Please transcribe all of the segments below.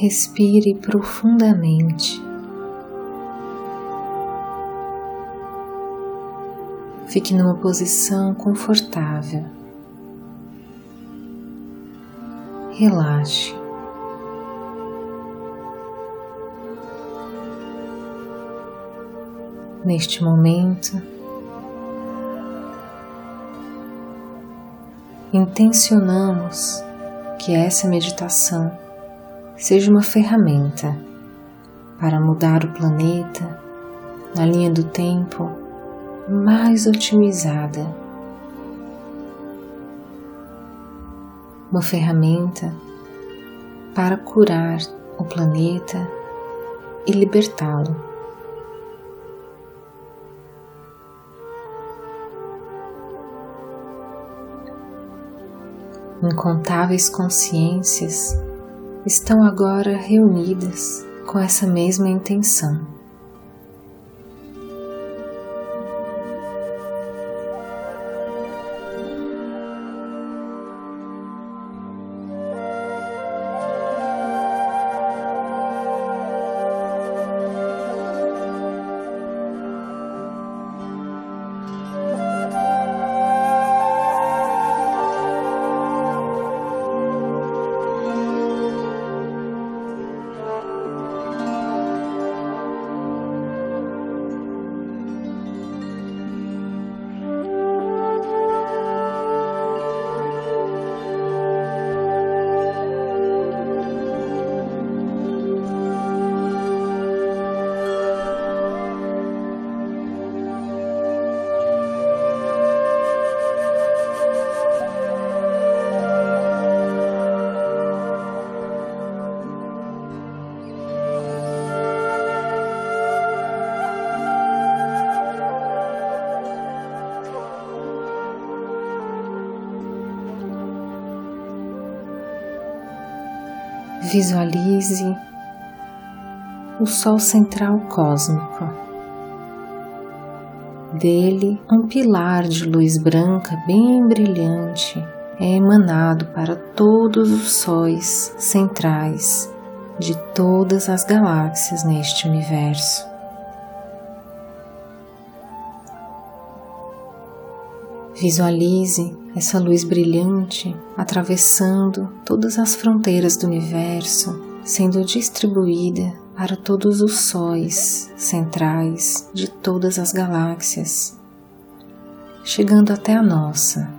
Respire profundamente. Fique numa posição confortável. Relaxe. Neste momento, intencionamos que essa meditação seja uma ferramenta para mudar o planeta na linha do tempo mais otimizada. Uma ferramenta para curar o planeta e libertá-lo. Incontáveis consciências estão agora reunidas com essa mesma intenção. Visualize o Sol central cósmico. Dele, um pilar de luz branca bem brilhante é emanado para todos os sóis centrais de todas as galáxias neste universo. Visualize essa luz brilhante atravessando todas as fronteiras do universo, sendo distribuída para todos os sóis centrais de todas as galáxias, chegando até a nossa,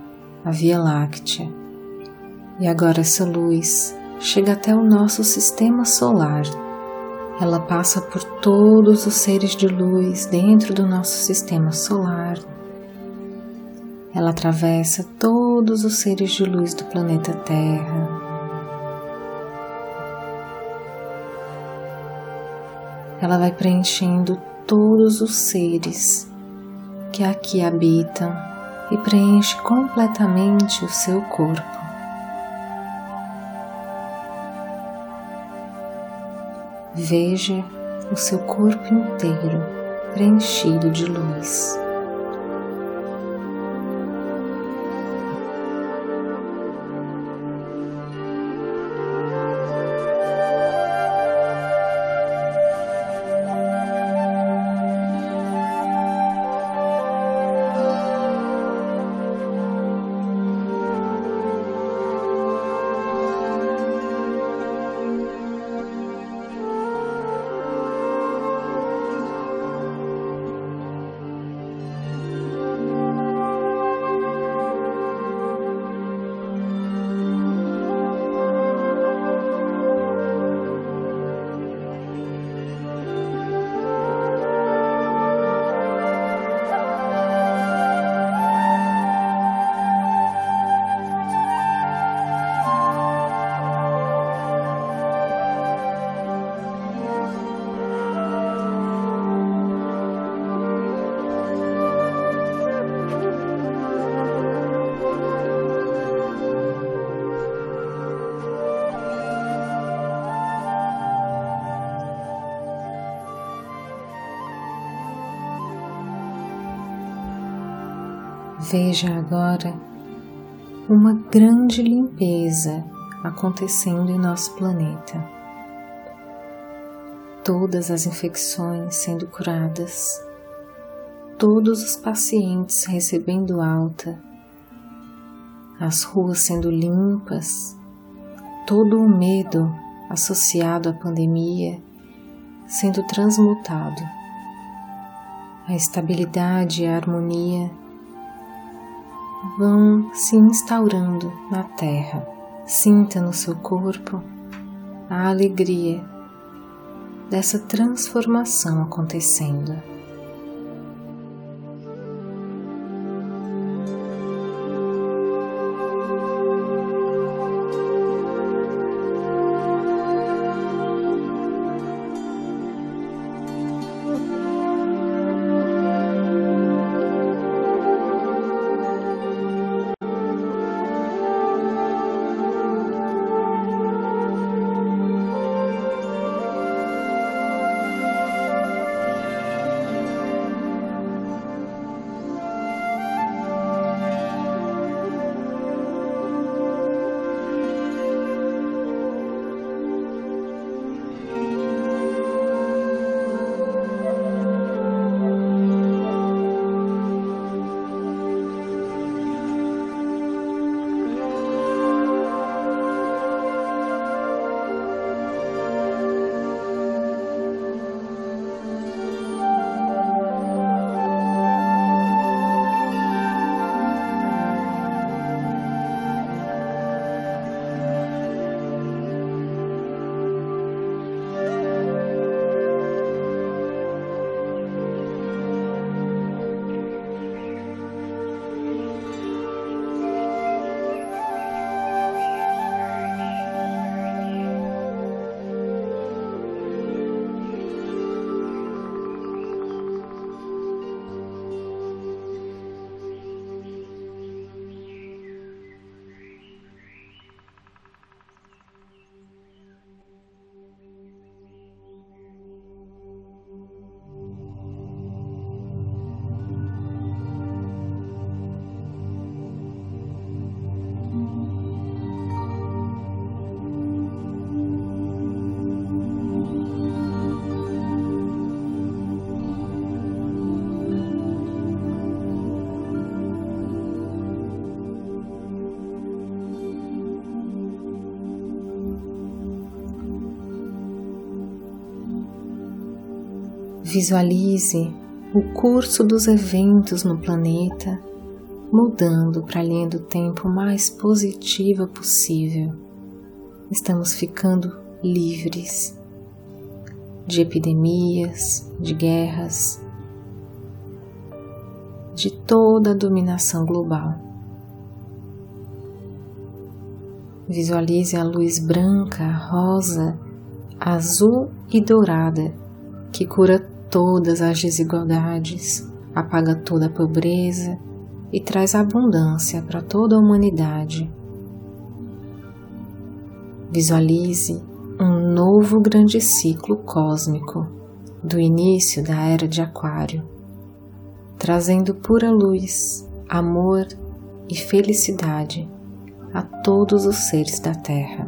a Via Láctea. E agora essa luz chega até o nosso sistema solar. Ela passa por todos os seres de luz dentro do nosso sistema solar ela atravessa todos os seres de luz do planeta Terra. Ela vai preenchendo todos os seres que aqui habitam e preenche completamente o seu corpo. Veja o seu corpo inteiro preenchido de luz. Veja agora uma grande limpeza acontecendo em nosso planeta. todas as infecções sendo curadas, todos os pacientes recebendo alta, as ruas sendo limpas, todo o medo associado à pandemia sendo transmutado, a estabilidade e a harmonia vão se instaurando na Terra. Sinta no seu corpo a alegria dessa transformação acontecendo. Visualize o curso dos eventos no planeta mudando para a linha do tempo mais positiva possível. Estamos ficando livres de epidemias, de guerras, de toda a dominação global. Visualize a luz branca, rosa, azul e dourada que cura todas as desigualdades, apaga toda a pobreza e traz abundância para toda a humanidade. Visualize um novo grande ciclo cósmico do início da era de Aquário, trazendo pura luz, amor e felicidade a todos os seres da Terra.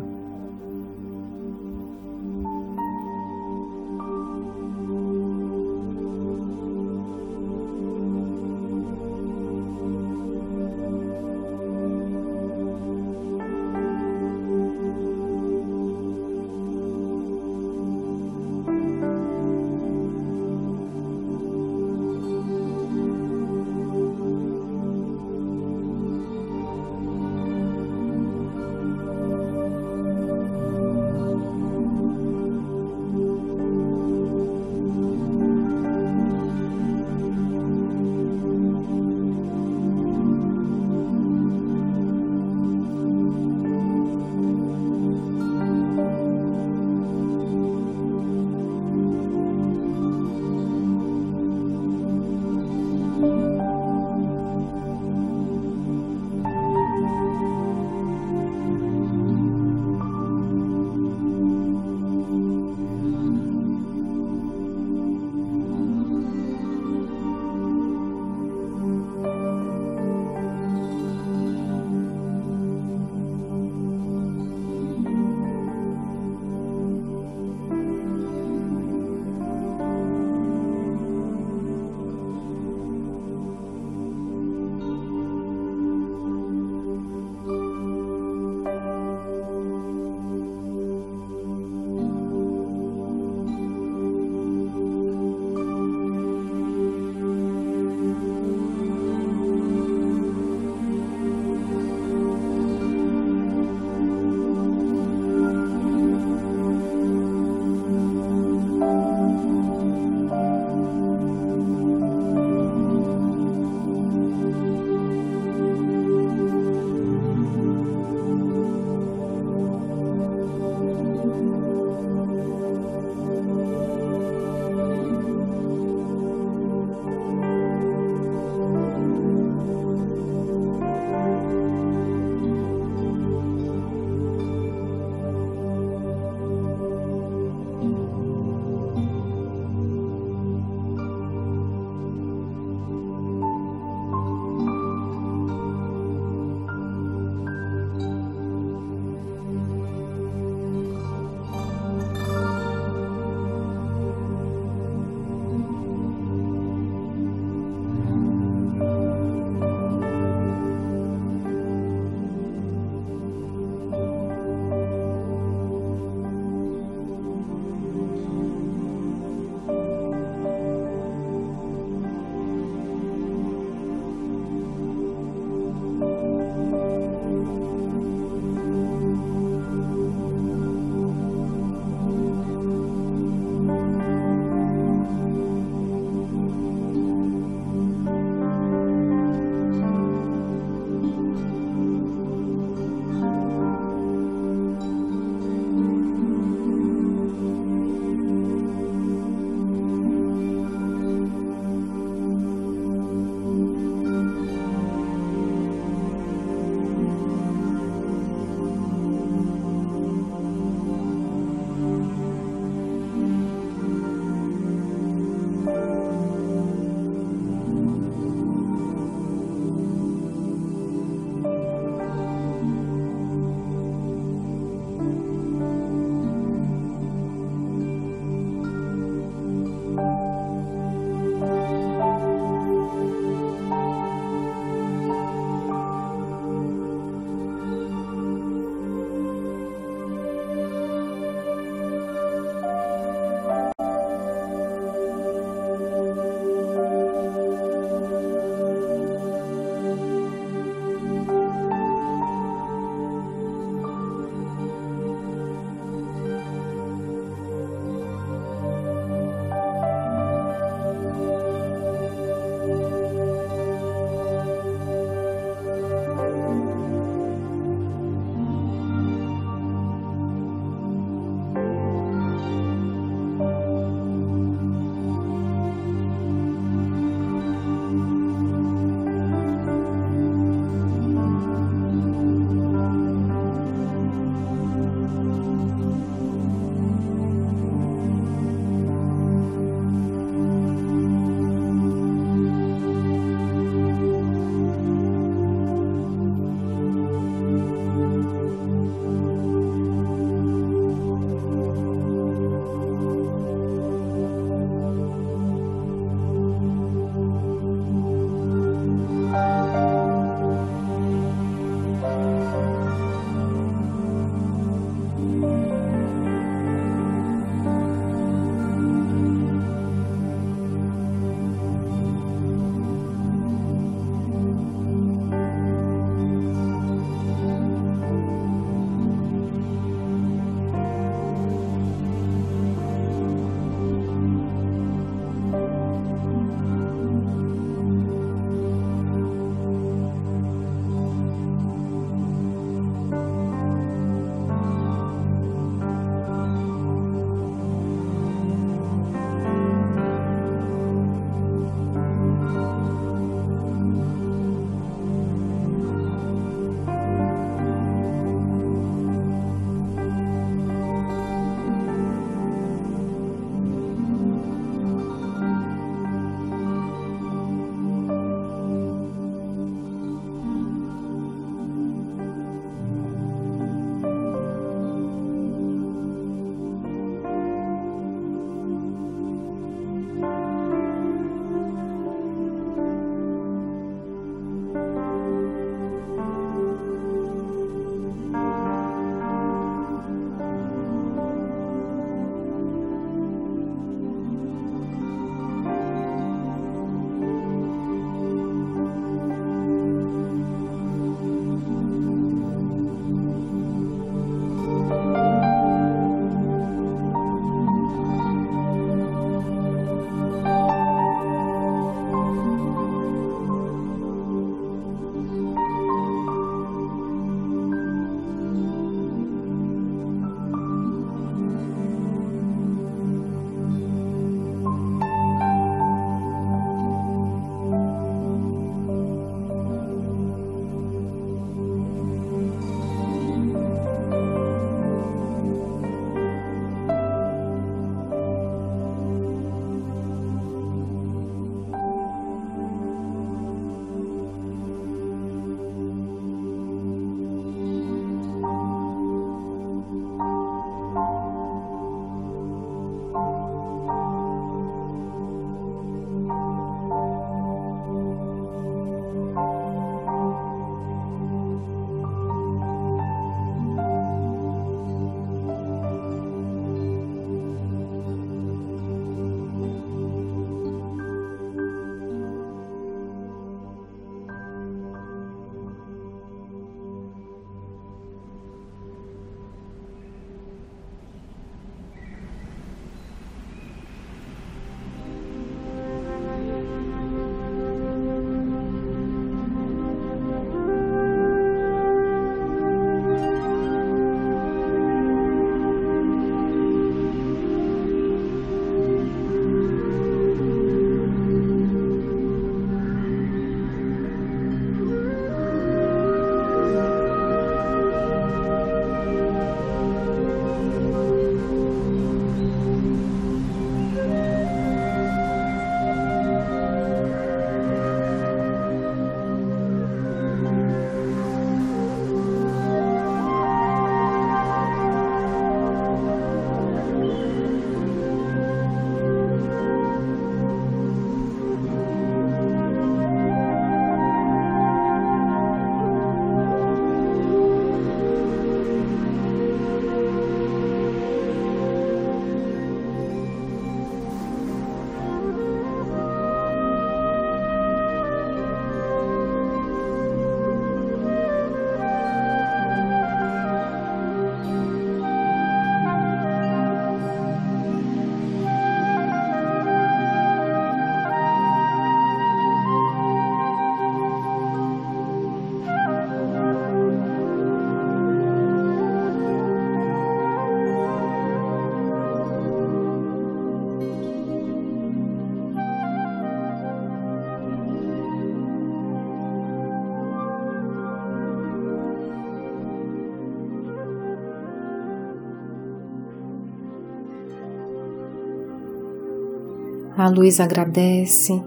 A luz agradece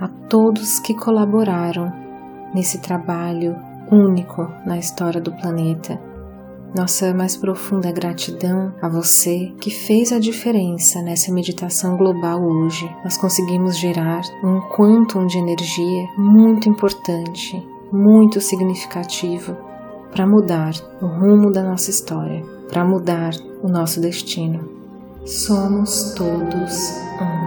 a todos que colaboraram nesse trabalho único na história do planeta. Nossa mais profunda gratidão a você que fez a diferença nessa meditação global hoje. Nós conseguimos gerar um quantum de energia muito importante, muito significativo para mudar o rumo da nossa história, para mudar o nosso destino. Somos todos um.